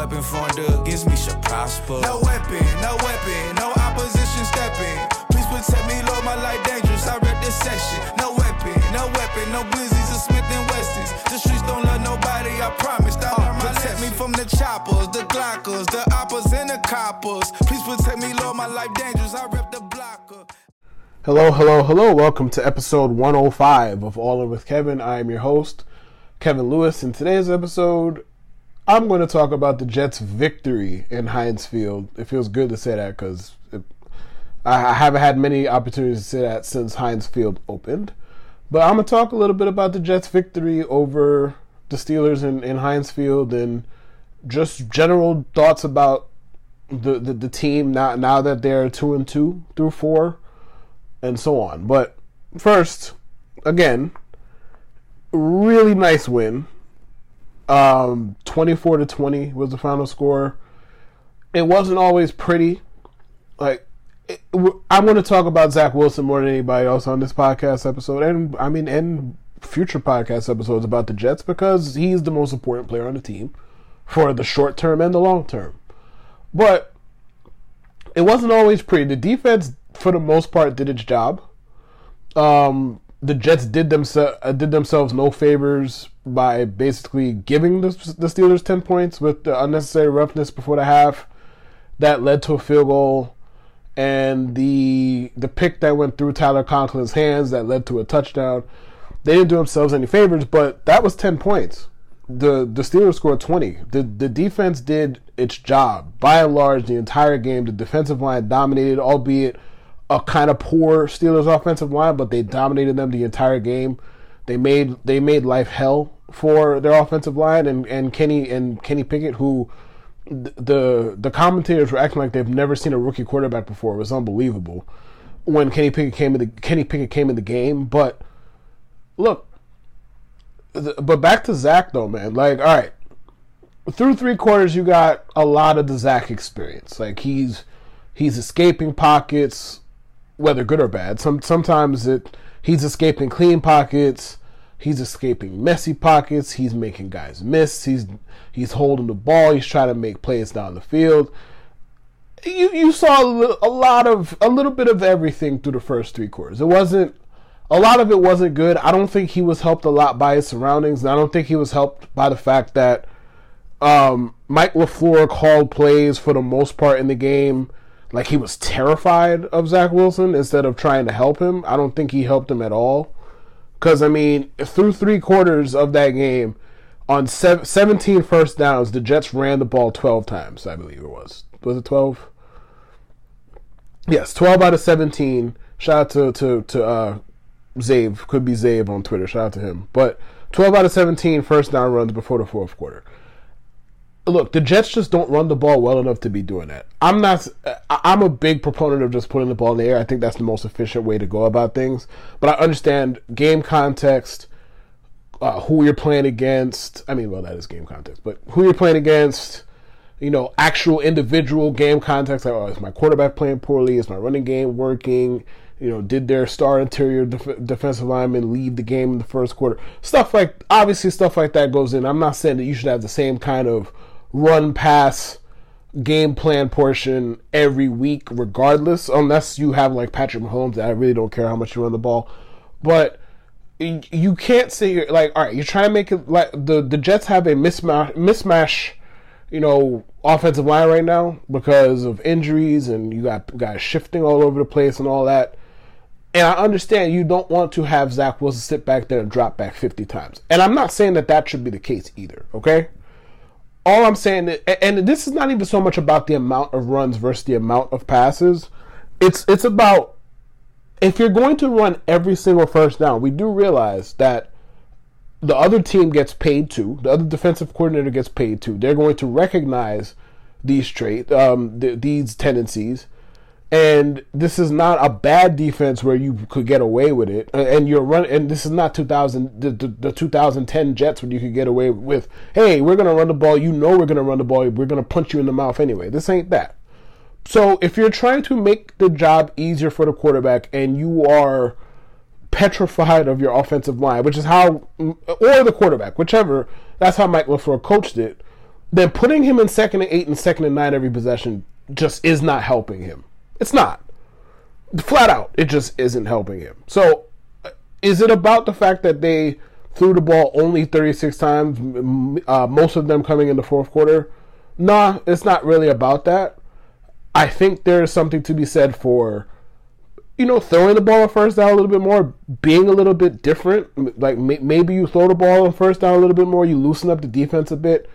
weapon formed against me shall prosper. No weapon, no weapon, no opposition stepping. Please protect me, Lord, my life dangerous. I rep this section. No weapon, no weapon, no glizzies or Smith and Wessons. The streets don't love nobody, I promise. I learned my protect me from the choppers, the glockers, the oppers, and the coppers. Please protect me, Lord, my life dangerous. I rep the blocker. Hello, hello, hello. Welcome to episode 105 of All In With Kevin. I am your host, Kevin Lewis. In today's episode, I'm going to talk about the Jets' victory in Heinz Field. It feels good to say that because I haven't had many opportunities to say that since Heinz Field opened. But I'm going to talk a little bit about the Jets' victory over the Steelers in, in Heinz Field and just general thoughts about the, the, the team now, now that they're 2 and 2 through 4 and so on. But first, again, really nice win um, 24 to 20 was the final score. It wasn't always pretty. Like, I want to talk about Zach Wilson more than anybody else on this podcast episode, and I mean, and future podcast episodes about the Jets because he's the most important player on the team for the short term and the long term. But it wasn't always pretty. The defense, for the most part, did its job. Um, the Jets did themselves uh, did themselves no favors by basically giving the, the Steelers ten points with the unnecessary roughness before the half. That led to a field goal, and the the pick that went through Tyler Conklin's hands that led to a touchdown. They didn't do themselves any favors, but that was ten points. The the Steelers scored twenty. The the defense did its job by and large the entire game. The defensive line dominated, albeit a kind of poor Steelers offensive line, but they dominated them the entire game. They made they made life hell for their offensive line and, and Kenny and Kenny Pickett, who the the commentators were acting like they've never seen a rookie quarterback before. It was unbelievable when Kenny Pickett came in the Kenny Pickett came in the game. But look, but back to Zach though, man. Like, all right, through three quarters, you got a lot of the Zach experience. Like he's he's escaping pockets whether good or bad. Some sometimes it he's escaping clean pockets, he's escaping messy pockets, he's making guys miss, he's he's holding the ball, he's trying to make plays down the field. You you saw a, lot of a little bit of everything through the first three quarters. It wasn't a lot of it wasn't good. I don't think he was helped a lot by his surroundings, and I don't think he was helped by the fact that um, Mike LaFleur called plays for the most part in the game like he was terrified of Zach Wilson instead of trying to help him. I don't think he helped him at all. Because, I mean, through three quarters of that game, on 17 first downs, the Jets ran the ball 12 times, I believe it was. Was it 12? Yes, 12 out of 17. Shout out to, to, to uh, Zave. Could be Zave on Twitter. Shout out to him. But 12 out of 17 first down runs before the fourth quarter look, the Jets just don't run the ball well enough to be doing that. I'm not. I'm a big proponent of just putting the ball in the air. I think that's the most efficient way to go about things. But I understand game context, uh, who you're playing against. I mean, well, that is game context, but who you're playing against. You know, actual individual game context. Like, oh, is my quarterback playing poorly? Is my running game working? You know, did their star interior def- defensive lineman lead the game in the first quarter? Stuff like, obviously, stuff like that goes in. I'm not saying that you should have the same kind of run pass game plan portion every week, regardless, unless you have like Patrick Mahomes. I really don't care how much you run the ball, but you can't say you're like, all right, you're trying to make it like the the Jets have a mismatch, mismatch, you know, offensive line right now because of injuries and you got guys shifting all over the place and all that. And I understand you don't want to have Zach Wilson sit back there and drop back 50 times. And I'm not saying that that should be the case either, okay? All I'm saying, and this is not even so much about the amount of runs versus the amount of passes. It's it's about if you're going to run every single first down. We do realize that the other team gets paid to, The other defensive coordinator gets paid to. They're going to recognize these traits, um, th- these tendencies, and this is not a bad defense where you could get away with it. And you're run, and this is not 2000 the, the, the 2010 Jets when you could get away with, hey, we're gonna run the ball. You know we're gonna run the ball. We're gonna punch you in the mouth anyway. This ain't that. So if you're trying to make the job easier for the quarterback and you are petrified of your offensive line, which is how, or the quarterback, whichever, that's how Mike LaFleur coached it then putting him in second and eight and second and nine every possession just is not helping him. It's not. Flat out, it just isn't helping him. So, uh, is it about the fact that they threw the ball only 36 times, uh, most of them coming in the fourth quarter? Nah, it's not really about that. I think there's something to be said for, you know, throwing the ball on first down a little bit more, being a little bit different. Like maybe you throw the ball on first down a little bit more, you loosen up the defense a bit.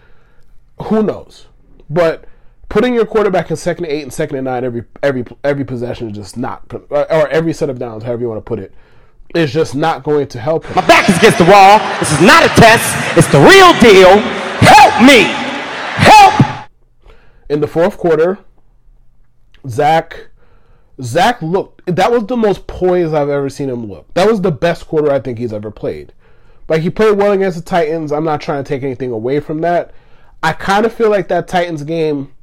Who knows? But putting your quarterback in second and eight and second and nine every every every possession is just not, or every set of downs, however you want to put it, is just not going to help him. My back is against the wall. This is not a test. It's the real deal. Help me. Help. In the fourth quarter, Zach Zach looked that was the most poised I've ever seen him look. That was the best quarter I think he's ever played. Like he played well against the Titans. I'm not trying to take anything away from that. I kind of feel like that Titans game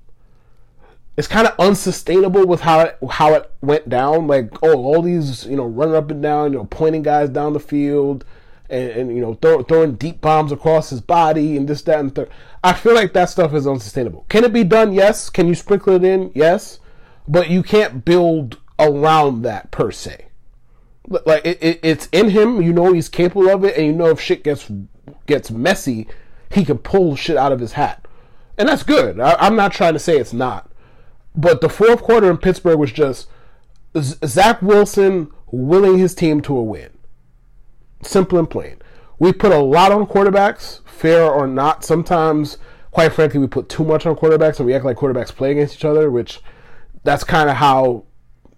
is kind of unsustainable with how it how it went down. Like oh, all these you know running up and down, you know pointing guys down the field, and, and you know throw, throwing deep bombs across his body and this that and third. I feel like that stuff is unsustainable. Can it be done? Yes. Can you sprinkle it in? Yes but you can't build around that per se. Like it, it, it's in him, you know he's capable of it, and you know if shit gets gets messy, he can pull shit out of his hat, and that's good. I, I'm not trying to say it's not, but the fourth quarter in Pittsburgh was just Zach Wilson willing his team to a win. Simple and plain. We put a lot on quarterbacks, fair or not. Sometimes, quite frankly, we put too much on quarterbacks and we act like quarterbacks play against each other, which that's kind of how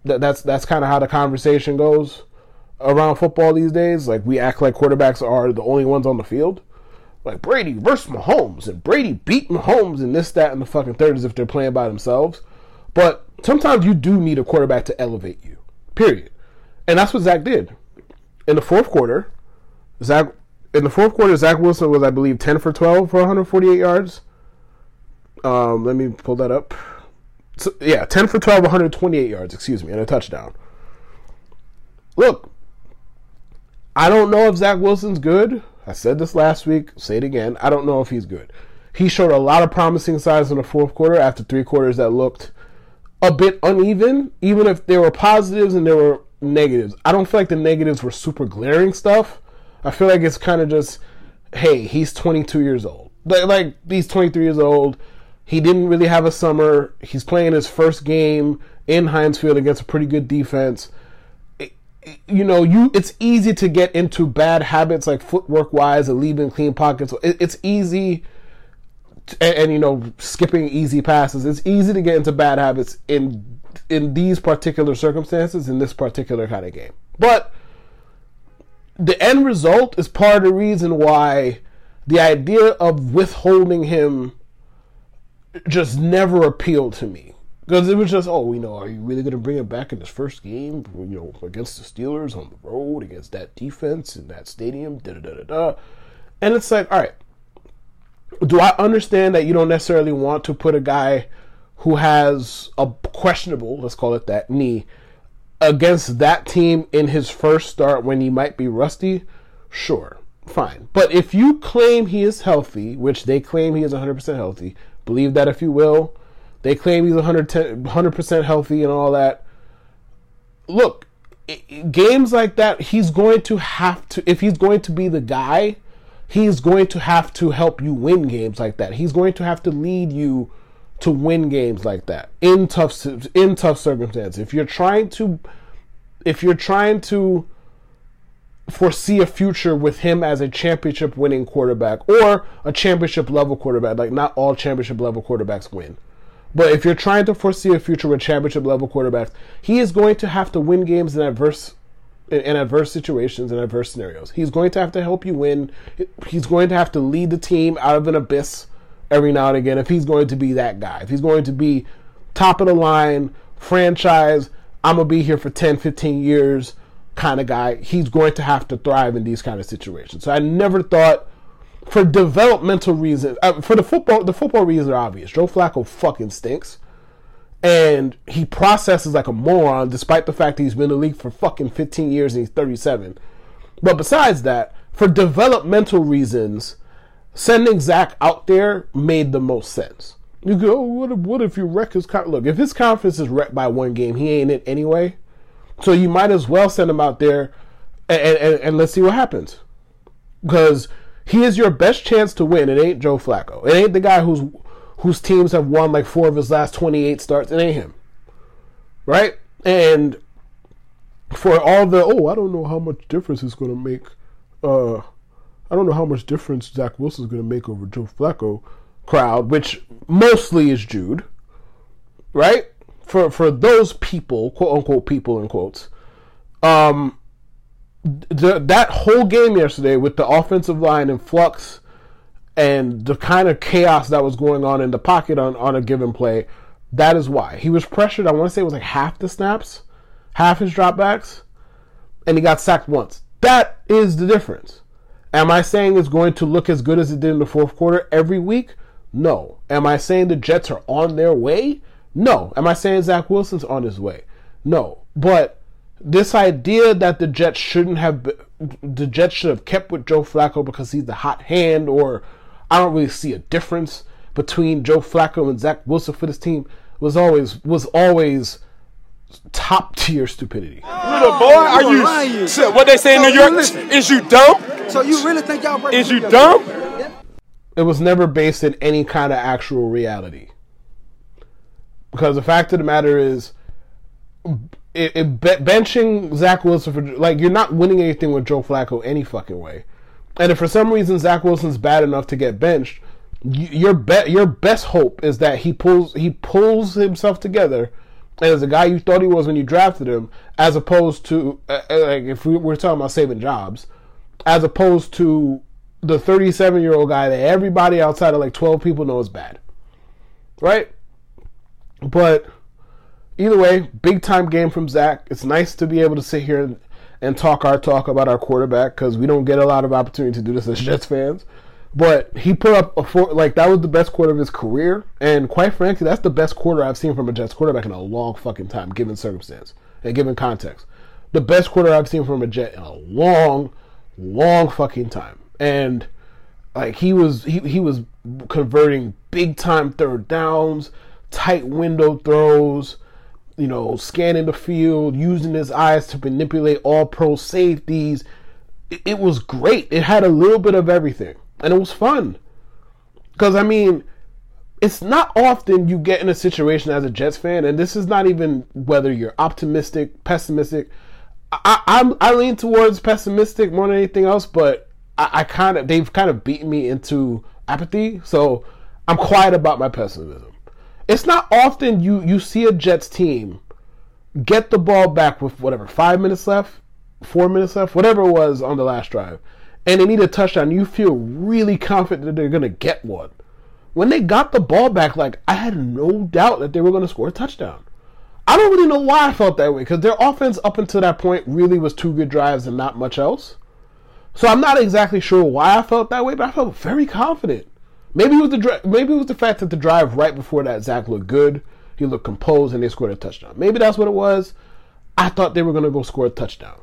that, that's that's kind of how the conversation goes around football these days. Like we act like quarterbacks are the only ones on the field. Like Brady versus Mahomes, and Brady beat Mahomes, and this, that, and the fucking third as if they're playing by themselves. But sometimes you do need a quarterback to elevate you. Period. And that's what Zach did. In the fourth quarter, Zach in the fourth quarter, Zach Wilson was, I believe, ten for twelve for 148 yards. Um, let me pull that up. So, yeah, 10 for 12, 128 yards, excuse me, and a touchdown. Look, I don't know if Zach Wilson's good. I said this last week, say it again. I don't know if he's good. He showed a lot of promising signs in the fourth quarter after three quarters that looked a bit uneven, even if there were positives and there were negatives. I don't feel like the negatives were super glaring stuff. I feel like it's kind of just, hey, he's 22 years old. Like, like he's 23 years old he didn't really have a summer. He's playing his first game in Heinz against a pretty good defense. you know, you it's easy to get into bad habits like footwork wise and leaving clean pockets. it's easy, and, and you know, skipping easy passes. It's easy to get into bad habits in in these particular circumstances in this particular kind of game. But the end result is part of the reason why the idea of withholding him just never appealed to me because it was just, oh, you know, are you really going to bring him back in his first game, you know, against the Steelers on the road against that defense in that stadium, da da da da and it's like, all right, do I understand that you don't necessarily want to put a guy who has a questionable, let's call it that, knee against that team in his first start when he might be rusty? Sure, fine. But if you claim he is healthy, which they claim he is 100% healthy, Believe that if you will. They claim he's 100% healthy and all that. Look, games like that, he's going to have to, if he's going to be the guy, he's going to have to help you win games like that. He's going to have to lead you to win games like that in tough in tough circumstances. If you're trying to if you're trying to foresee a future with him as a championship winning quarterback or a championship level quarterback. Like, not all championship level quarterbacks win. But if you're trying to foresee a future with championship level quarterbacks, he is going to have to win games in adverse in adverse situations and adverse scenarios. He's going to have to help you win. He's going to have to lead the team out of an abyss every now and again if he's going to be that guy. If he's going to be top of the line franchise, I'm going to be here for 10, 15 years kind of guy, he's going to have to thrive in these kind of situations. So I never thought, for developmental reasons, uh, for the football, the football reasons are obvious. Joe Flacco fucking stinks, and he processes like a moron, despite the fact that he's been in the league for fucking 15 years and he's 37. But besides that, for developmental reasons, sending Zach out there made the most sense. You go, oh, what if, what if you wreck his confidence? Look, if his confidence is wrecked by one game, he ain't it anyway. So you might as well send him out there and, and, and let's see what happens. Because he is your best chance to win. It ain't Joe Flacco. It ain't the guy who's whose teams have won like four of his last 28 starts. It ain't him. Right? And for all the, oh, I don't know how much difference it's going to make. Uh, I don't know how much difference Zach Wilson's going to make over Joe Flacco crowd, which mostly is Jude. Right? For for those people, quote unquote people in quotes, um, the, that whole game yesterday with the offensive line in flux and the kind of chaos that was going on in the pocket on, on a given play, that is why. He was pressured, I want to say it was like half the snaps, half his dropbacks, and he got sacked once. That is the difference. Am I saying it's going to look as good as it did in the fourth quarter every week? No. Am I saying the Jets are on their way? No. Am I saying Zach Wilson's on his way? No. But this idea that the Jets shouldn't have the Jets should have kept with Joe Flacco because he's the hot hand, or I don't really see a difference between Joe Flacco and Zach Wilson for this team was always was always top tier stupidity. Little boy, are you? Lying. What they say in New York? Is you dumb? So you really think y'all? Is you dumb? It was never based in any kind of actual reality. Because the fact of the matter is, it, it, benching Zach Wilson for like you're not winning anything with Joe Flacco any fucking way. And if for some reason Zach Wilson's bad enough to get benched, your be- your best hope is that he pulls he pulls himself together and as a guy you thought he was when you drafted him, as opposed to uh, uh like if we were talking about saving jobs, as opposed to the 37 year old guy that everybody outside of like 12 people know is bad, right? But either way, big time game from Zach. It's nice to be able to sit here and talk our talk about our quarterback because we don't get a lot of opportunity to do this as Jets fans. But he put up a four, like that was the best quarter of his career, and quite frankly, that's the best quarter I've seen from a Jets quarterback in a long fucking time, given circumstance and given context. The best quarter I've seen from a Jet in a long, long fucking time, and like he was he he was converting big time third downs, tight window throws you know, scanning the field, using his eyes to manipulate all pro safeties. It, was great. It had a little bit of everything, and it was fun. Because, I mean, it's not often you get in a situation as a Jets fan, and this is not even whether you're optimistic, pessimistic. I, I'm, I lean towards pessimistic more than anything else, but I, I kind of they've kind of beaten me into apathy, so I'm quiet about my pessimism it's not often you you see a Jets team get the ball back with whatever five minutes left, four minutes left, whatever it was on the last drive, and they need a touchdown. You feel really confident that they're gonna get one. When they got the ball back, like I had no doubt that they were gonna score a touchdown. I don't really know why I felt that way because their offense up until that point really was two good drives and not much else. So I'm not exactly sure why I felt that way, but I felt very confident. Maybe it was the maybe it was the fact that the drive right before that Zach looked good. He looked composed and they scored a touchdown. Maybe that's what it was. I thought they were going to go score a touchdown,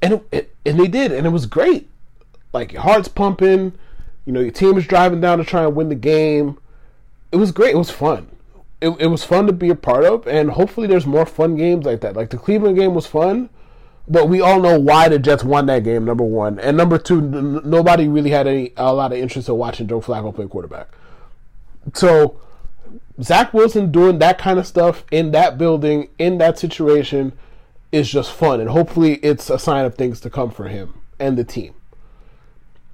and it, it, and they did, and it was great. Like your heart's pumping, you know, your team is driving down to try and win the game. It was great. It was fun. It, it was fun to be a part of, and hopefully there's more fun games like that. Like the Cleveland game was fun, but we all know why the Jets won that game. Number one, and number two, n- nobody really had any a lot of interest in watching Joe Flacco play quarterback. So Zach Wilson doing that kind of stuff in that building in that situation is just fun, and hopefully it's a sign of things to come for him and the team.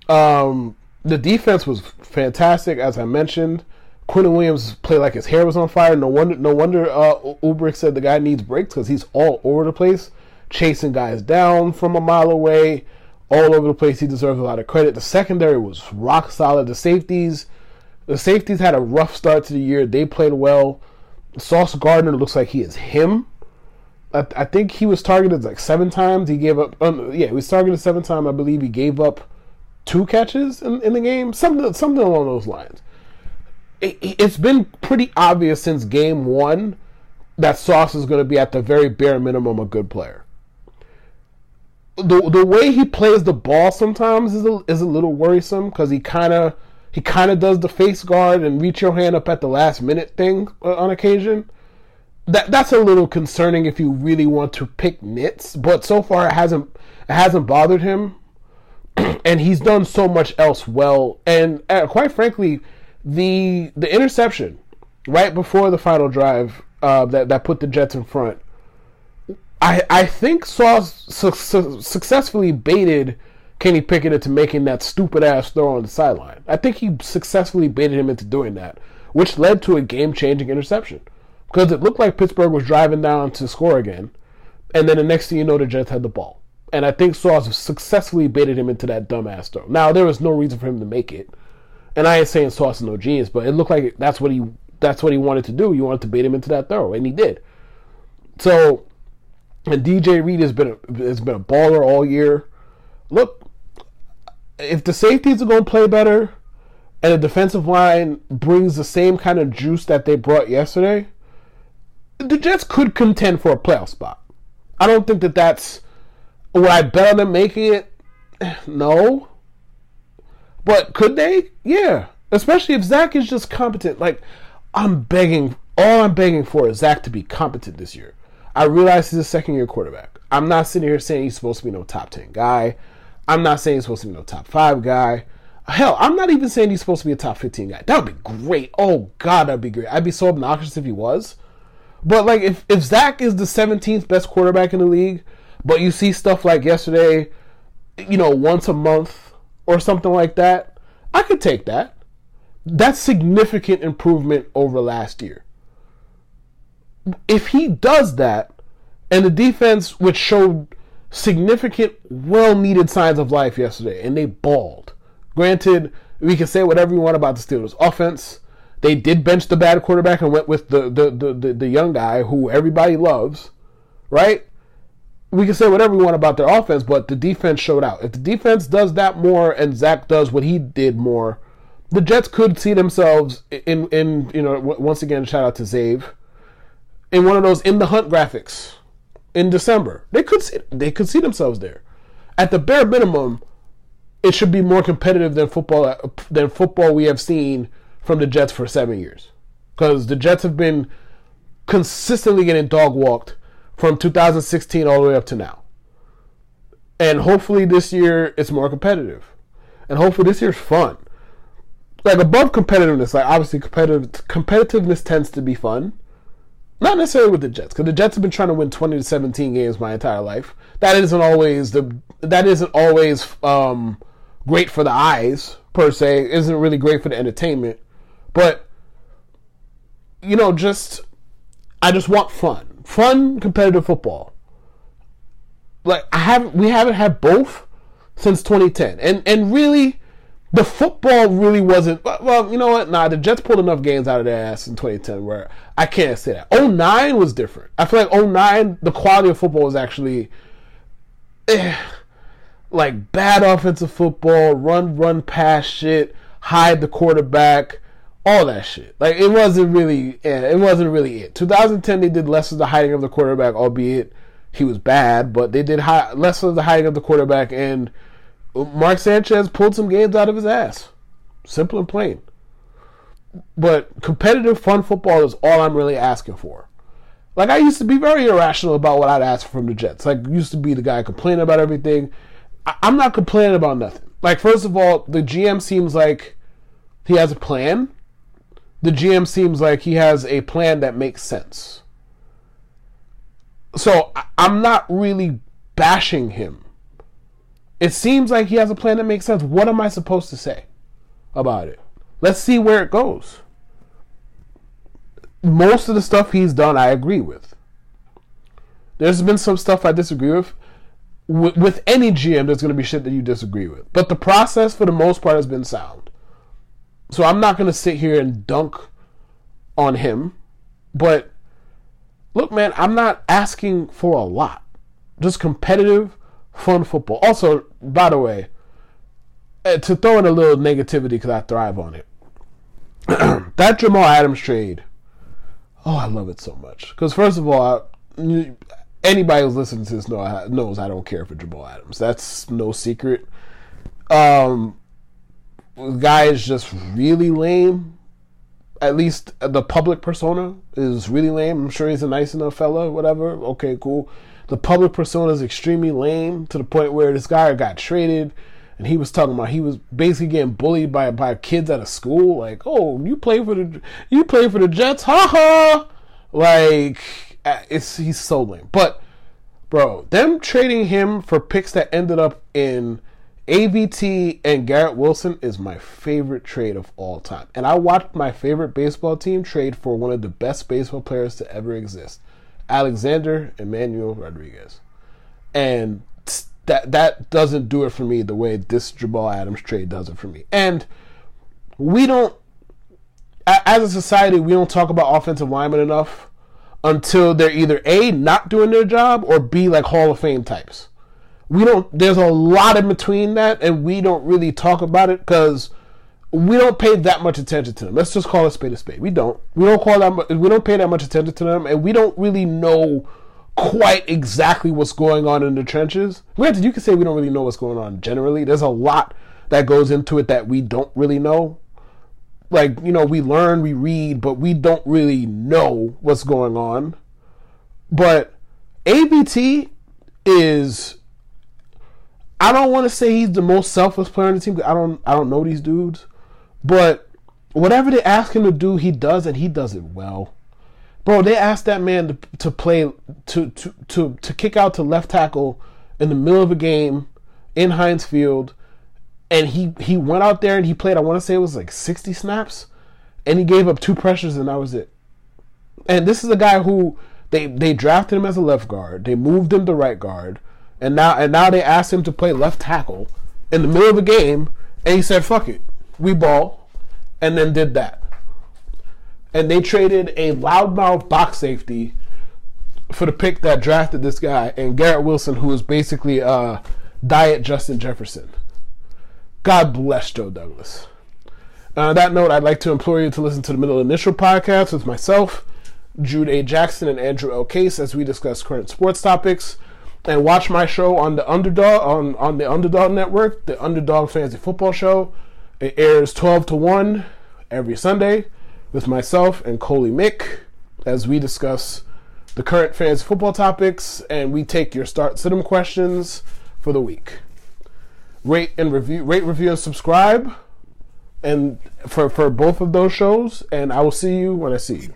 Um, the defense was fantastic, as I mentioned. Quinnen Williams played like his hair was on fire. No wonder, no wonder uh, Ulbrich said the guy needs breaks because he's all over the place chasing guys down from a mile away, all over the place. He deserves a lot of credit. The secondary was rock solid. The safeties, the safeties had a rough start to the year. They played well. Sauce Gardner looks like he is him. I, I think he was targeted like seven times. He gave up. Um, yeah, he was targeted seven times. I believe he gave up two catches in, in the game. Something something along those lines. It, it's been pretty obvious since game one that Sauce is going to be at the very bare minimum a good player the the way he plays the ball sometimes is a, is a little worrisome because he kind of he kind of does the face guard and reach your hand up at the last minute thing uh, on occasion. That that's a little concerning if you really want to pick nits, but so far it hasn't it hasn't bothered him, and he's done so much else well. And uh, quite frankly, the the interception right before the final drive uh, that that put the Jets in front I I think Sauce su- su- successfully baited Kenny Pickett into making that stupid ass throw on the sideline. I think he successfully baited him into doing that, which led to a game changing interception. Because it looked like Pittsburgh was driving down to score again, and then the next thing you know, the Jets had the ball. And I think Sauce successfully baited him into that dumbass throw. Now there was no reason for him to make it, and I ain't saying Sauce is no genius, but it looked like that's what he that's what he wanted to do. He wanted to bait him into that throw, and he did. So and DJ Reed has been a, has been a baller all year. Look, if the safeties are going to play better, and the defensive line brings the same kind of juice that they brought yesterday, the Jets could contend for a playoff spot. I don't think that that's. Would I bet on them making it? No. But could they? Yeah. Especially if Zach is just competent. Like, I'm begging. All I'm begging for is Zach to be competent this year. I realize he's a second year quarterback. I'm not sitting here saying he's supposed to be no top 10 guy. I'm not saying he's supposed to be no top 5 guy. Hell, I'm not even saying he's supposed to be a top 15 guy. That would be great. Oh, God, that'd be great. I'd be so obnoxious if he was. But, like, if, if Zach is the 17th best quarterback in the league, but you see stuff like yesterday, you know, once a month or something like that, I could take that. That's significant improvement over last year if he does that, and the defense, which showed significant, well needed signs of life yesterday, and they balled. Granted, we can say whatever we want about the Steelers' offense. They did bench the bad quarterback and went with the, the, the, the, the young guy who everybody loves, right? We can say whatever we want about their offense, but the defense showed out. If the defense does that more and Zach does what he did more, the Jets could see themselves in, in you know, once again, shout out to Zave in one of those in the hunt graphics in December. They could see they could see themselves there. At the bare minimum, it should be more competitive than football uh, than football we have seen from the Jets for seven years, because the Jets have been consistently getting dog walked from 2016 all the way up to now. And hopefully this year it's more competitive, and hopefully this year's fun. Like above competitiveness, like obviously competitive competitiveness tends to be fun not necessarily with the Jets, because the Jets have been trying to win twenty to seventeen games my entire life. That isn't always the that isn't always um, great for the eyes per se. Isn't really great for the entertainment, but you know, just I just want fun, fun competitive football. Like I haven't, we haven't had both since 2010, and and really the football really wasn't. Well, you know what? Nah, the Jets pulled enough games out of their ass in 2010 where I can't say that. 09 was different. I feel like 09, the quality of football was actually. Eh, like bad offensive football, run, run past shit, hide the quarterback, all that shit. Like it wasn't really, yeah, it wasn't really it. 2010, they did less of the hiding of the quarterback, albeit he was bad, but they did hi- less of the hiding of the quarterback and Mark Sanchez pulled some games out of his ass. Simple and plain. But competitive, fun football is all I'm really asking for. Like I used to be very irrational about what I'd ask from the Jets. Like used to be the guy complaining about everything. I- I'm not complaining about nothing. Like first of all, the GM seems like he has a plan. The GM seems like he has a plan that makes sense. So I'm not really bashing him it seems like he has a plan that makes sense. What am I supposed to say about it? Let's see where it goes. Most of the stuff he's done, I agree with. There's been some stuff I disagree with. With, with any GM, there's going to be shit that you disagree with. But the process, for the most part, has been sound. So I'm not going to sit here and dunk on him. But look, man, I'm not asking for a lot. Just competitive fun football. Also, by the way, uh, to throw in a little negativity because I thrive on it. that Jamal Adams trade, oh, I love it so much. Because first of all, I, anybody who's listening to this know, knows I don't care for Jamal Adams. That's no secret. Um, guy is just really lame. At least the public persona is really lame. I'm sure he's a nice enough fella, whatever. Okay, cool. The public persona is extremely lame to the point where this guy got traded and he was talking about he was basically getting bullied by by kids at a school. Like, oh, you play for the you play for the Jets, ha ha. Like, uh, it's he's so lame. But bro, them trading him for picks that ended up in AVT and Garrett Wilson is my favorite trade of all time. And I watched my favorite baseball team trade for one of the best baseball players to ever exist, Alexander Emmanuel Rodriguez. And that that doesn't do it for me the way this Jamal Adams trade does it for me. And we don't as a society we don't talk about offensive linemen enough until they're either A not doing their job or B like Hall of Fame types we don't there's a lot in between that and we don't really talk about it because we don't pay that much attention to them. Let's just call a spade a spade. We don't. We don't call that much, we don't pay that much attention to them and we don't really know quite exactly what's going on in the trenches. Granted you can say we don't really know what's going on generally. There's a lot that goes into it that we don't really know. Like you know we learn we read but we don't really know what's going on. But AVT is I don't want to say he's the most selfless player on the team. I don't I don't know these dudes, but whatever they ask him to do, he does, and he does it well. Bro, they asked that man to, to play to, to to to kick out to left tackle in the middle of a game in Heinz Field, and he he went out there and he played. I want to say it was like sixty snaps, and he gave up two pressures, and that was it. And this is a guy who they they drafted him as a left guard. They moved him to right guard and now and now they asked him to play left tackle in the middle of a game, and he said, "Fuck it, we ball," and then did that. And they traded a loudmouth box safety for the pick that drafted this guy and Garrett Wilson, who is basically uh, diet Justin Jefferson. God bless Joe Douglas. Uh, on that note, I'd like to implore you to listen to the Middle Initial podcast with myself, Jude A. Jackson, and Andrew L. Case as we discuss current sports topics and watch my show on the Underdog on, on the Underdog Network, the Underdog Fantasy Football Show. It airs 12 to 1 every Sunday with myself and Coley Mick as we discuss the current fantasy football topics and we take your start sit 'em questions for the week. Rate and review rate, review, and subscribe and for for both of those shows and I will see you when I see you.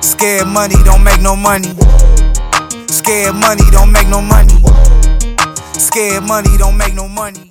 Scared money don't make no money. Scared money don't make no money. Scared money don't make no money.